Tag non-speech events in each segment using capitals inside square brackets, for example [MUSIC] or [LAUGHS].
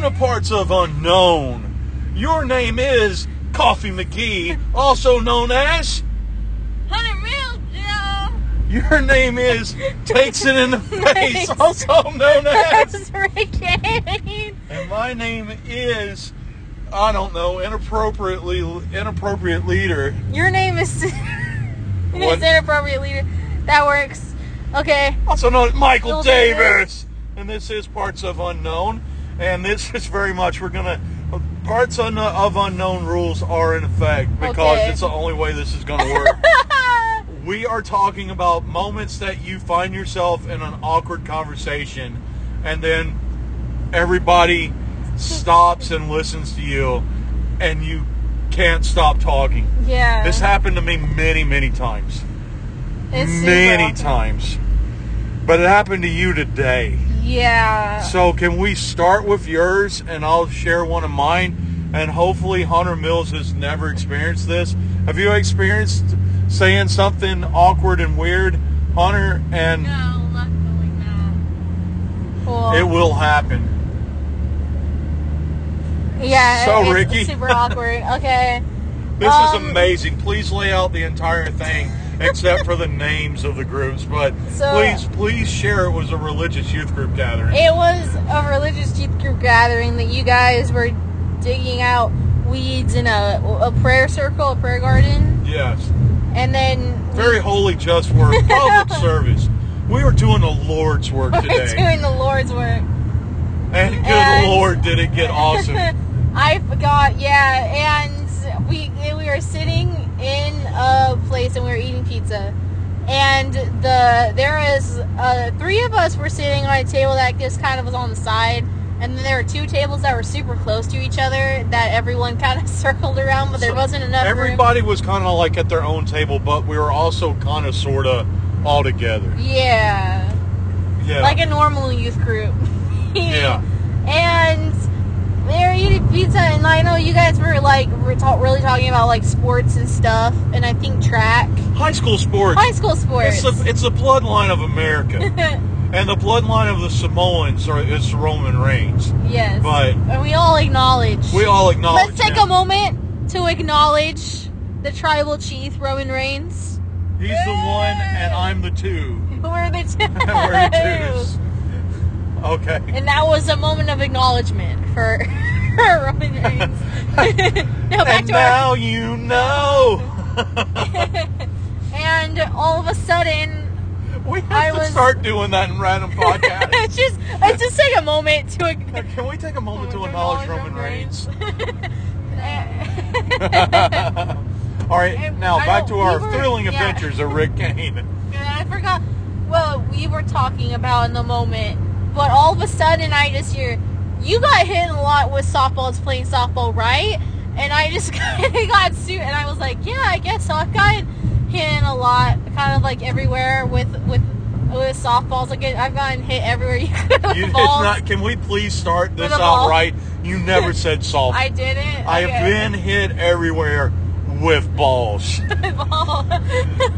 Welcome to Parts of Unknown. Your name is Coffee McGee, [LAUGHS] also known as. Hundred mil, Joe. Your name is Takes It in the [LAUGHS] Face, also known [LAUGHS] as. Hurricane. And my name is. I don't know, inappropriately inappropriate leader. Your name is. Is inappropriate leader. That works. Okay. also known as Michael Davis. Davis. And this is Parts of Unknown. And this is very much, we're going to. Parts un- of Unknown rules are in effect because Okay. it's the only way this is going to work. [LAUGHS] we are talking about moments that you find yourself in an awkward conversation and then everybody stops and listens to you and you can't stop talking. yeah. This happened to me many, many times It's many times. But it happened to you today. Yeah. So can we start with yours and I'll share one of mine and hopefully Hunter Mills has never experienced this. Have you experienced saying something awkward and weird, Hunter? And no, luckily not. Cool. it will happen. yeah. So, it's Ricky. Super awkward. [LAUGHS] Okay. This Um, is amazing. Please lay out the entire thing except for the [LAUGHS] names of the groups, but So- please please share it was a religious youth group gathering. It was a religious youth group gathering that you guys were digging out weeds in a, a prayer circle, a prayer garden, yes. and then Very holy, just work, [LAUGHS] public service. We were doing the Lord's work we were today, doing the Lord's work. and good and- Lord, did it get awesome! [LAUGHS] I forgot, yeah, and we we were sitting in a place and we were eating pizza, and the there is uh, three of us were sitting on a table that just kind of was on the side, and then there were two tables that were super close to each other that everyone [LAUGHS] kind of circled around, but there So wasn't enough room. Everybody was kind of like at their own table, but we were also kind of sort of all together. Yeah, Yeah, like a normal youth group. [LAUGHS] yeah. and they were eating pizza, and I know you guys were like re- ta- really talking about like sports and stuff, and I think track, High school sports. high school sports. It's the it's the bloodline of America, [LAUGHS] and the bloodline of the Samoans are is Roman Reigns. yes, But and we all acknowledge. we all acknowledge. Let's take a moment to acknowledge the tribal chief Roman Reigns. He's the one, and I'm the two. [LAUGHS] We're the two. [LAUGHS] We're the twos. Okay. And that was a moment of acknowledgement for, for Roman Reigns. now back and to now you know. [LAUGHS] and all of a sudden, we have I to was- start doing that in random [LAUGHS] podcasts. it's just let's just take a moment to. [LAUGHS] Can we take a moment to acknowledge Roman Reigns? All right, And now I back to our we were- thrilling yeah. adventures of Rick Kane. And I forgot what we were talking about in the moment, but all of a sudden I just hear, "You got hit a lot with softballs playing softball, right?" And I just [LAUGHS] got sued, and I was like, "Yeah, I guess so. I've gotten hit a lot, kind of like everywhere with with with softballs. Like I've gotten hit everywhere [LAUGHS] you could with You, balls. not. Can we please start this With a ball. out right? You never [LAUGHS] said softball. I didn't. I have been hit everywhere with balls. [LAUGHS] Ball.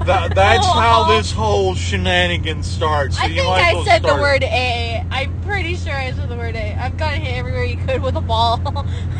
That, that's how this whole shenanigan starts. So I think I said the word A. I'm pretty sure I said the word A. I've gotten hit everywhere you could with a ball.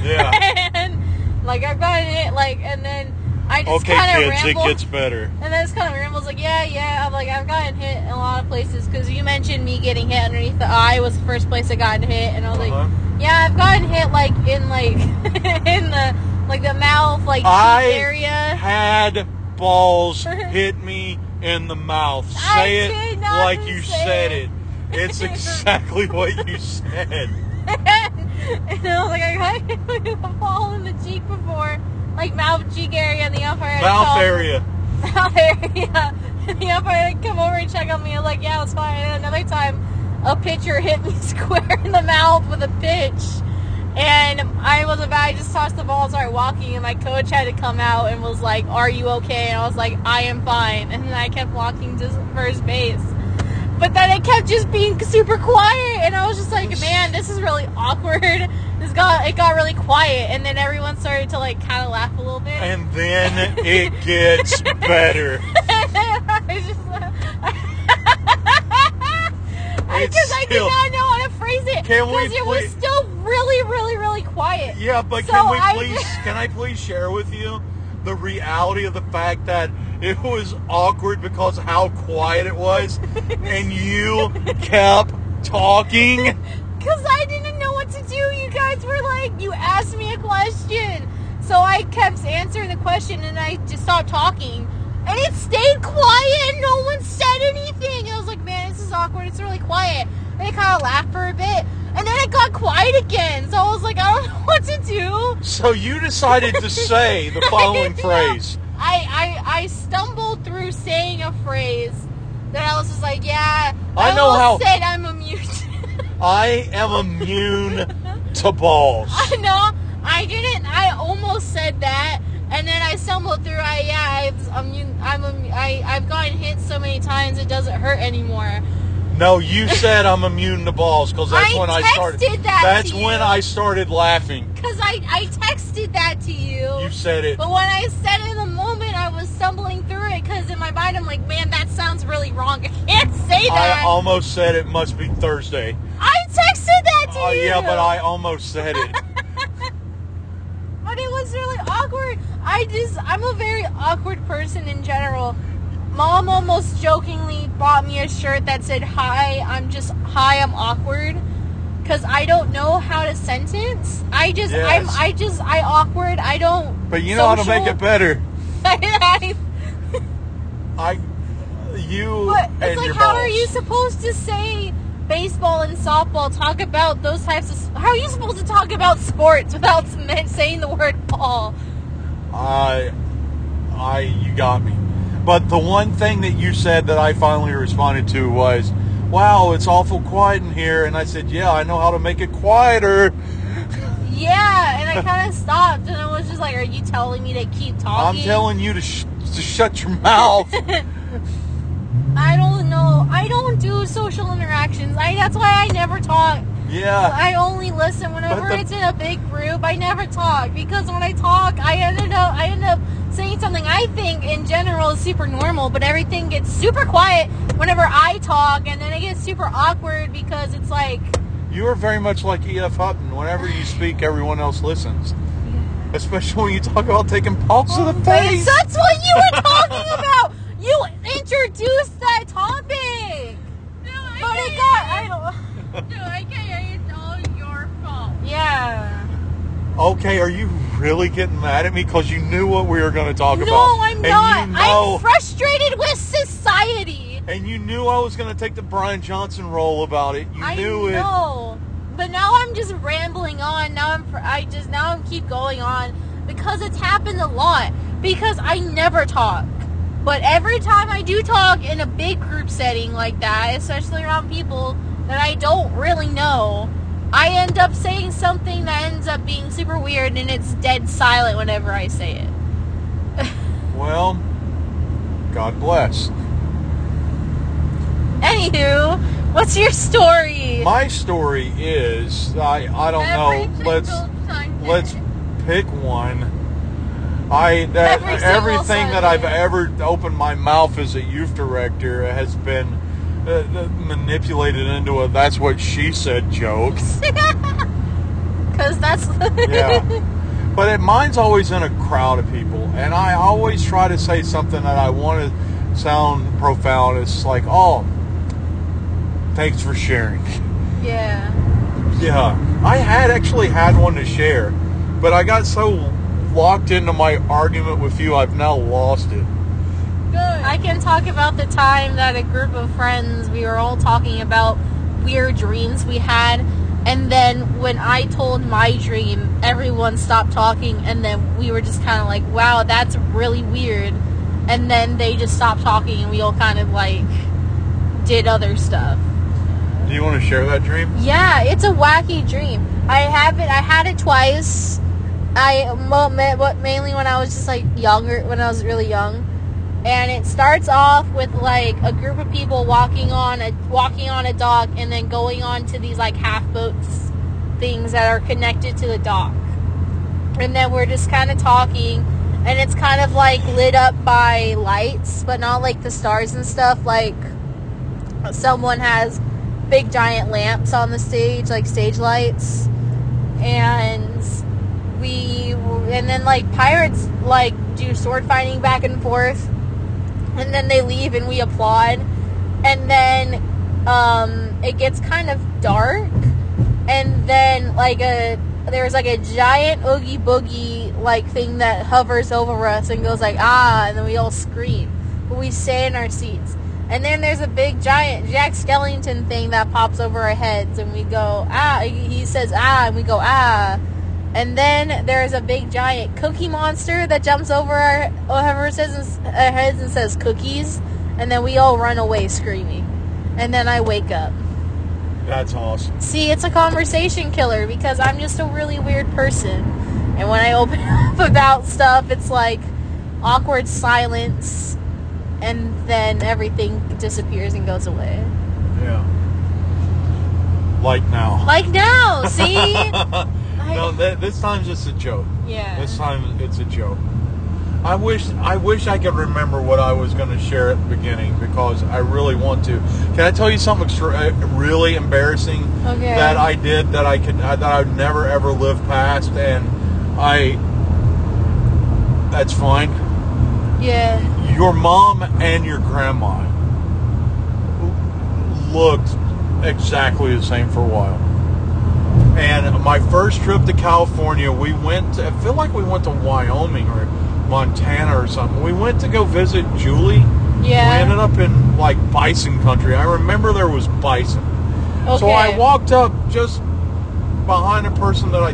Yeah. [LAUGHS] and like I've gotten hit like and then I just Okay, kind of kids, ramble. it gets better. and then it's kind of rambles like yeah, yeah. I'm like I've gotten hit in a lot of places because you mentioned me getting hit underneath the eye was the first place I got hit, and I was Uh-huh. like, yeah, I've gotten hit like in like [LAUGHS] in the like the mouth like I area. had balls [LAUGHS] hit me in the mouth. I Say did it not like you say said it. it. It's [LAUGHS] exactly what you said. [LAUGHS] and I was like, I got hit with a ball in the cheek before, like mouth cheek area and the upper area. Mouth area. Mouth area. And the upper area come over and check on me. I was like, yeah, it's fine. And another time, a pitcher hit me square in the mouth with a pitch. And I was about, I just tossed the ball and started walking, and my coach had to come out and was like, Are you okay? And I was like, I am fine. And then I kept walking to first base. But then it kept just being super quiet, and I was just like, man, this is really awkward. [LAUGHS] This got it got really quiet, and then everyone started to like kind of laugh a little bit. And then it gets [LAUGHS] better. [LAUGHS] I just because I did not know how to phrase it. Can we Because it was still really, really, really quiet. Yeah, but So can we I- please? [LAUGHS] Can I please share with you the reality of the fact that it was awkward because of how quiet it was, and you [LAUGHS] kept talking. Because I didn't know what to do. You guys were like, you asked me a question. So I kept answering the question and I just stopped talking. And it stayed quiet and no one said anything. I was like, man, this is awkward. It's really quiet. And I kind of laughed for a bit. And then it got quiet again. So I was like, I don't [LAUGHS] know what to do. So you decided to say the [LAUGHS] following [LAUGHS] phrase. I, I, I stumbled through saying a phrase that I was just like, yeah. I know almost how- said I'm immune. I am immune to balls. I know. I didn't. I almost said that, and then I stumbled through. I yeah. I've, I'm. I'm. A, I. I've gotten hit so many times it doesn't hurt anymore. No, you said I'm immune to balls because that's I when I started. that that's when you. I started laughing. Cause I. I texted that to you. You said it. But when I said it in the moment, I was stumbling through it because in my mind I'm like, man, that sounds really wrong. [LAUGHS] I can't say that. I almost said it must be Thursday. I texted that to uh, you. Oh you. yeah, but I almost said it. [LAUGHS] But it was really awkward. I just, I'm a very awkward person in general. Mom almost jokingly bought me a shirt that said, Hi, I'm just, hi, I'm awkward. Because I don't know how to sentence. I just, I'm, I just, I awkward. I don't. But you know how to make it better. [LAUGHS] I, I, you but it's like, how balls. are you supposed to say baseball and softball, talk about those types of, how are you supposed to talk about sports without [LAUGHS] saying the word ball? I, I, you got me. But the one thing that you said that I finally responded to was, "Wow, it's awful quiet in here," and I said, "Yeah, I know how to make it quieter." Yeah, and I [LAUGHS] kind of stopped, and I was just like, "Are you telling me to keep talking? I'm telling you to sh- to shut your mouth. [LAUGHS] I don't know. I don't do social interactions. I that's why I never talk. Yeah. I only listen whenever the- it's in a big group. I never talk because when I talk, I ended up I end up saying something I think in general is super normal, but everything gets super quiet whenever I talk, and then it gets super awkward because it's like, You are very much like E.F. Hutton. Whenever you speak, everyone else listens. Especially when you talk about taking paws to the oh, face. That's what you were talking about. [LAUGHS] You introduced that topic. No, But it got I don't No, I can't. It's all your fault. Yeah. Okay, are you really getting mad at me because you knew what we were going to talk No, about? No, I'm and not. You know, I'm frustrated with society. and you knew I was going to take the Brian Johnson role about it. You I knew it. know. But now I'm just rambling on. Now I'm I just now I'm keep going on because it's happened a lot because I never talk. But every time I do talk in a big group setting like that, especially around people that I don't really know, I end up saying something that ends up being super weird and it's dead silent whenever I say it. [LAUGHS] Well, God bless. Anywho, what's your story? My story is I I don't Every know. Let's Sunday. let's pick one. I that Every everything that I've ever opened my mouth as a youth director has been uh, uh, manipulated into a "that's what she said" joke. [LAUGHS] Because that's Yeah. But it, mine's always in a crowd of people, and I always try to say something that I want to sound profound. It's like, oh, thanks for sharing. yeah. Yeah, I had actually had one to share, but I got so locked into my argument with you, I've now lost it. Good. I can talk about the time that a group of friends we were all talking about weird dreams we had and then when I told my dream everyone stopped talking and then we were just kind of like wow that's really weird and then they just stopped talking and we all kind of like did other stuff. Do you want to share that dream? Yeah, it's a wacky dream. I have it. I had it twice. I what mainly when I was just like younger, when I was really young, and it starts off with like a group of people walking on a walking on a dock, and then going on to these like half boats things that are connected to the dock, and then we're just kind of talking, and it's kind of like lit up by lights, but not like the stars and stuff. Like someone has big giant lamps on the stage, like stage lights. and we and then like pirates like do sword fighting back and forth, and then they leave and we applaud, and then um, it gets kind of dark, and then like a there's like a giant oogie boogie like thing that hovers over us and goes like ah, and then we all scream, but we stay in our seats. And then there's a big giant Jack Skellington thing that pops over our heads, and we go ah. He says ah, and we go ah. And then there's a big giant cookie monster that jumps over our over says our uh, heads and says cookies, and then we all run away screaming. And then I wake up. That's awesome. See, it's a conversation killer because I'm just a really weird person. And when I open [LAUGHS] up about stuff, it's like awkward silence, and then everything disappears and goes away. Yeah. Like now. Like now, see? [LAUGHS] I- no, th- this time's just a joke. yeah. This time it's a joke. I wish I wish I could remember what I was going to share at the beginning because I really want to. Can I tell you something extra- uh, really embarrassing Okay. that I did that I could uh, that I'd never ever live past and I that's fine. yeah. Your mom and your grandma looked exactly the same for a while. And my first trip to California, we went. To, I feel like we went to Wyoming or Montana or something. We went to go visit Julie. Yeah. We ended up in like bison country. I remember there was bison. Okay. So I walked up just behind a person that I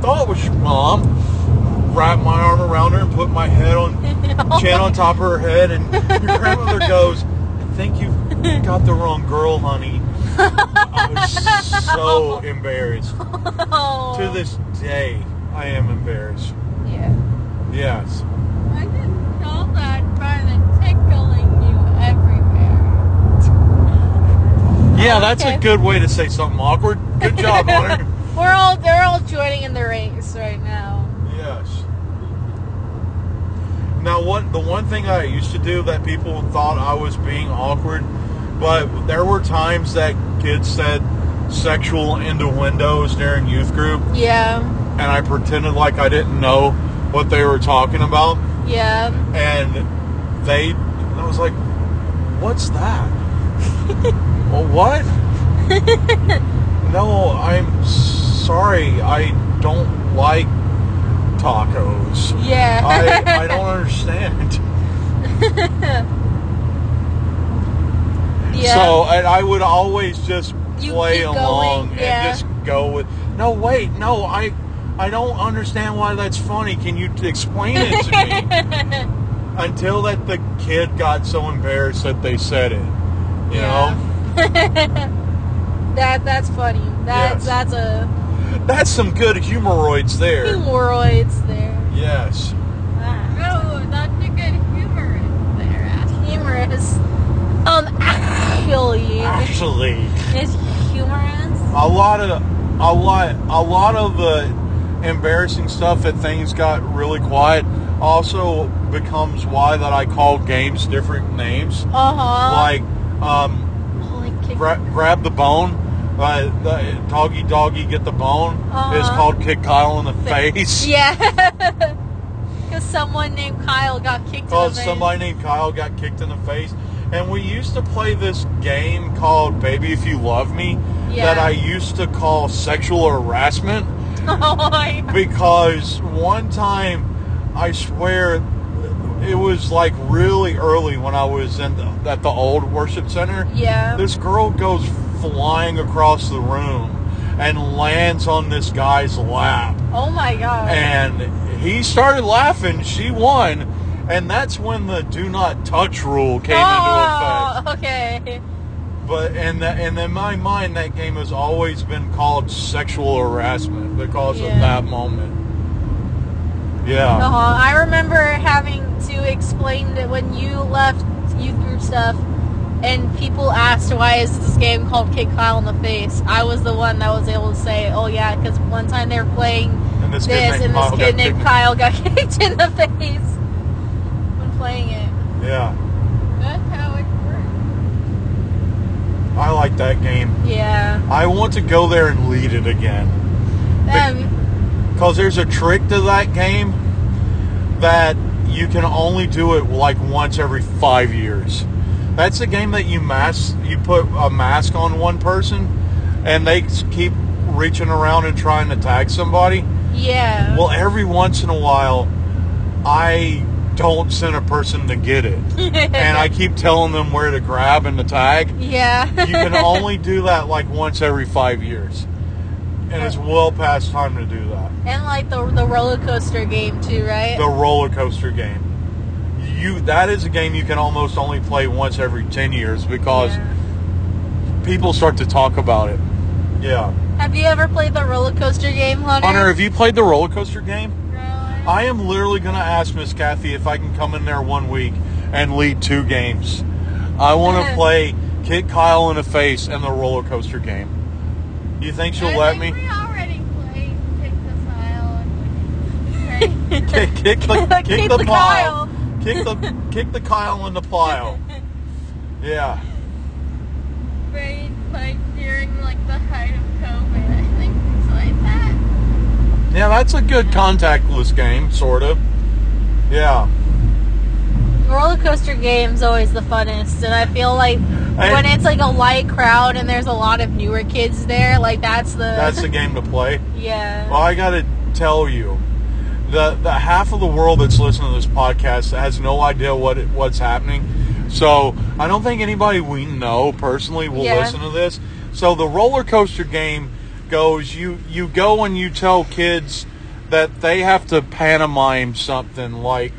thought was your mom, wrapped my arm around her and put my head on [LAUGHS] chin on top of her head, and your grandmother [LAUGHS] goes, "I think you got the wrong girl, honey." I was so [LAUGHS] embarrassed. Oh. To this day, I am embarrassed. Yeah. Yes. I can tell that by the tickling you everywhere. [LAUGHS] Yeah, that's Okay. a good way to say something awkward. Good job, [LAUGHS] Hunter. We're all they're all joining in the ranks right now. Yes. Now, what the one thing I used to do that people thought I was being awkward, but there were times that kids said sexual innuendos during youth group, Yeah. and I pretended like I didn't know what they were talking about, Yeah. and they, I was like, "What's that? [LAUGHS] well, what? [LAUGHS] no, I'm sorry, I don't like tacos." Yeah. I, I [LAUGHS] don't understand. Yeah. So and I would always just You play keep going, along yeah. and just go with. No, wait, no, I I don't understand why that's funny. Can you t- explain it to me? [LAUGHS] Until that the kid got so embarrassed that they said it. You Yeah. know, [LAUGHS] that that's funny. That's Yes. that's a that's some good humoroids there. humoroids there. Yes. Oh, that's a good humor there. Ashley. Humorous. Um, [LAUGHS] actually, Actually. it's humorous. a lot of a lot a lot of the embarrassing stuff that things got really quiet also becomes why that I call games different names Uh huh. like um, like gra- grab the bone uh, the doggy doggy get the bone is Uh-huh. called kick Kyle in the face Yeah. [LAUGHS] Because someone named Kyle got kicked in because the face. somebody named Kyle got kicked in the face and we used to play this game called Baby If You Love Me Yeah. that I used to call sexual harassment [LAUGHS] oh my. because one time I swear it was like really early when I was in the, at the old worship center. Yeah. This girl goes flying across the room and lands on this guy's lap, Oh my god. and he started laughing. She won, and that's when the "do not touch" rule came into effect. oh, okay. But and and in my mind, that game has always been called sexual harassment because Yeah. of that moment. Yeah. Uh-huh. I remember having to explain that when you left youth group stuff and people asked why is this game called Kick Kyle in the Face, I was the one that was able to say, oh yeah, because one time they were playing And this this, kid and this kid named Kyle got [LAUGHS] kicked in the face playing it. Yeah. That's how it works. I like that game. Yeah. I want to go there and lead it again. Um, Because there's a trick to that game that you can only do it like once every five years. That's a game that you mask, you put a mask on one person, and they keep reaching around and trying to tag somebody. yeah. Well, every once in a while, I don't send a person to get it, [LAUGHS] and I keep telling them where to grab and to tag. yeah. You can [LAUGHS] only do that like once every five years, and it's well past time to do that. and like the the roller coaster game too, right? the roller coaster game. You that is a game you can almost only play once every ten years because Yeah. people start to talk about it. Yeah. Have you ever played the roller coaster game, Hunter? Hunter, have you played the roller coaster game? I am literally gonna ask Miss Kathy if I can come in there one week and lead two games. I want to play kick Kyle in the face and the roller coaster game. You think she'll I let think me? We already played [LAUGHS] Kick the File and kick, kick the kick, Kick the, the pile. Kyle. Kick the kick the Kyle in the pile. [LAUGHS] Yeah. Right, like during like the height of COVID, I think it's like that. Yeah, that's a good contactless game, sort of. Yeah. roller coaster game's always the funnest, and I feel like I- when it's like a light crowd and there's a lot of newer kids there, like that's the That's the game to play. [LAUGHS] yeah. Well, I gotta tell you, the the half of the world that's listening to this podcast has no idea what it, what's happening. So I don't think anybody we know personally will Yeah. listen to this. So the roller coaster game goes: you you go and you tell kids that they have to pantomime something like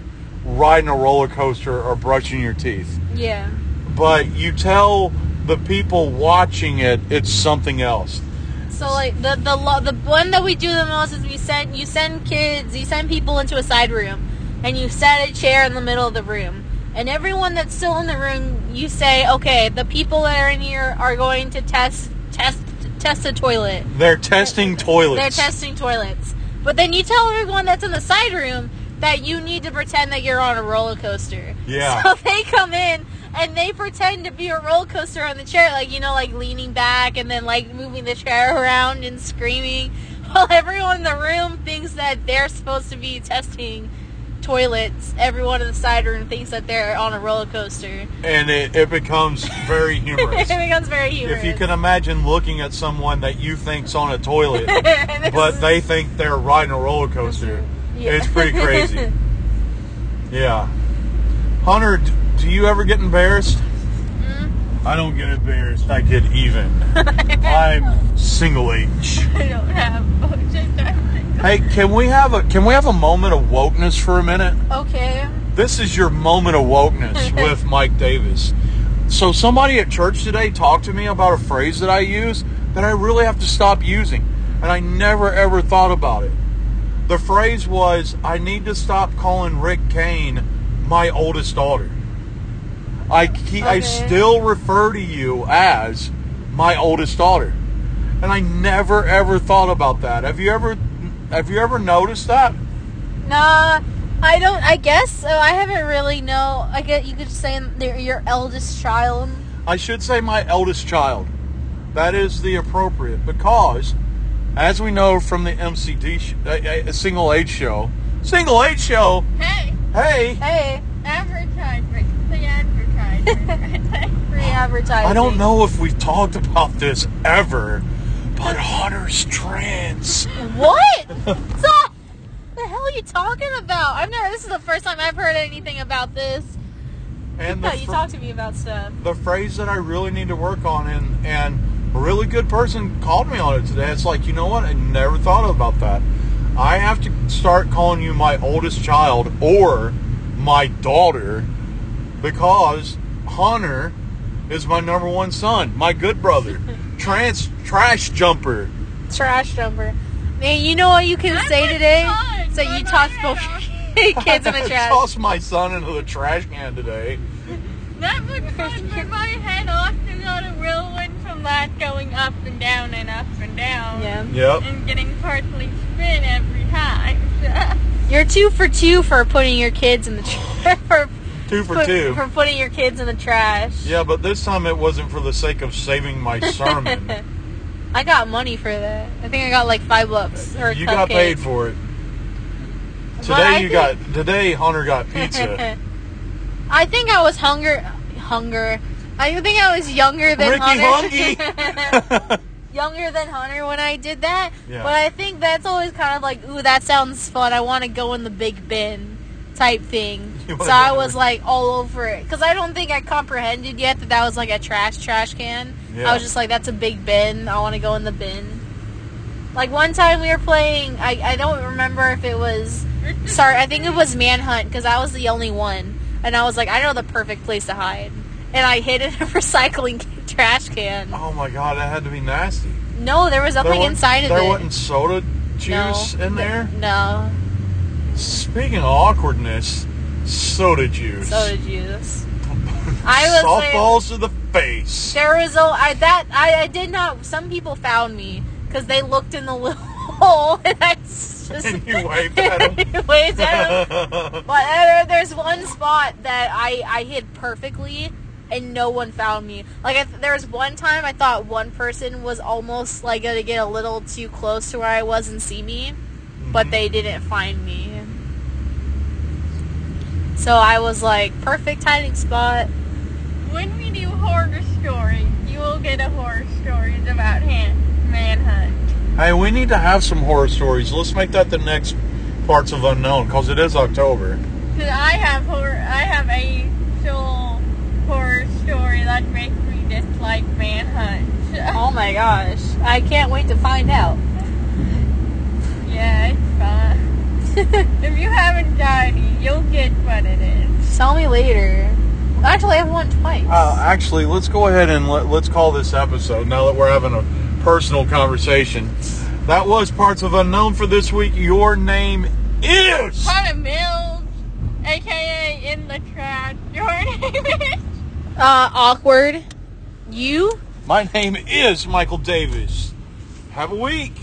riding a roller coaster or brushing your teeth. yeah. but you tell the people watching it it's something else. So like the the lo- the one that we do the most is we send you send kids you send people into a side room and you set a chair in the middle of the room and everyone that's still in the room you say okay the people that are in here are going to test test test a toilet They're testing toilets. they're testing toilets but then you tell everyone that's in the side room that you need to pretend that you're on a roller coaster Yeah. so [LAUGHS] they come in and they pretend to be a roller coaster on the chair, like you know, like leaning back and then like moving the chair [LAUGHS] around and screaming, while everyone in the room thinks that they're supposed to be testing toilets. Everyone in the side room thinks that they're on a roller coaster. and it, it becomes very [LAUGHS] humorous. it becomes very humorous. if you can imagine looking at someone that you think's on a toilet, [LAUGHS] but is- they think they're riding a roller coaster, Yeah. it's pretty crazy. [LAUGHS] yeah. Hunter, do you ever get embarrassed? Mm-hmm. I don't get embarrassed. I get even. I'm single H. I don't have Hey, can we have a can we have a moment of wokeness for a minute? okay. This is your moment of wokeness [LAUGHS] with Mike Davis. So somebody at church today talked to me about a phrase that I use that I really have to stop using, and I never ever thought about it. The phrase was, "I need to stop calling Rick Kane my oldest daughter." I ke- I still refer to you as my oldest daughter, and I never ever thought about that. Have you ever have you ever noticed that? Nah, I don't. I guess so. I haven't really know. I get you could say they're your eldest child. I should say my eldest child. That is the appropriate because, as we know from the MCD sh- a, a single age show, single age show. Hey, Hey, Hey, advertisement. The advertisement. [LAUGHS] free advertising. I don't know if we've talked about this ever, but Hunter's trans. What? [LAUGHS] Stop! the hell are you talking about? I've never. This is the first time I've heard anything about this. And No, the, you fr- talk to me about stuff. the phrase that I really need to work on, and and a really good person called me on it today. It's like you know what? I never thought about that. I have to start calling you my oldest child or my daughter because Hunter is my number one son, my good brother, [LAUGHS] trans trash jumper. Trash jumper. Man, you know what you can say today? fun. So you my tossed both kids in the I [LAUGHS] trash. tossed my son into the trash can today. That would fun for my head off to got a whirlwind from that going up and down and up and down. Yeah. Yep. And getting partly spin every time. [LAUGHS] You're two for two for putting your kids in the [LAUGHS] trash. Two for put- two. For putting your kids in the trash. Yeah, but this time it wasn't for the sake of saving my [LAUGHS] sermon. I got money for that. I think I got like five bucks or You got paid for it. Today you think- got [LAUGHS] today Hunter got pizza. [LAUGHS] I think I was hunger, hunger. I think I was younger than Ricky Hunter. Younger than Hunter when I did that. Yeah. But I think that's always kind of like, ooh, that sounds fun. I want to go in the big bin type thing. [LAUGHS] So I was like all over it because I don't think I comprehended yet that that was like a trash trash can. Yeah. I was just like, that's a big bin. I want to go in the bin. Like one time we were playing, I, I don't remember if it was Sorry, I think it was Manhunt because I was the only one, and I was like, I know the perfect place to hide, and I hid in a [LAUGHS] recycling trash can. oh my god, that had to be nasty. No, there was nothing wa- inside of there it. wasn't soda no, juice in there. No, Speaking of awkwardness, soda juice. soda juice. I was like- softballs to the face. There was a I that I, I did not. Some people found me because they looked in the [LAUGHS] little hole, and I just And [LAUGHS] you waved at 'em. waved [LAUGHS] at. But uh, there's one spot that I, I hid perfectly and no one found me. Like, I, there was one time I thought one person was almost like going to get a little too close to where I was and see me, but they didn't find me. So I was like, perfect hiding spot. When we do horror stories, you will get a horror stories about Han- manhunt. Hey, we need to have some horror stories. Let's make that the next parts of unknown because it is October. Cause I have horror, I have a actual horror story that makes me dislike manhunt. [LAUGHS] Oh my gosh. I can't wait to find out. yeah, it's fun. [LAUGHS] if you haven't died, you'll get what it is. Tell me later. Actually, I've won twice. Uh, actually, let's go ahead and let, let's call this episode now that we're having a personal conversation. That was parts of unknown for this week. Your name is. Hunter Mills, aka in the trash. Your [LAUGHS] name is. Uh, awkward. You? My name is Michael Davis. Have a week.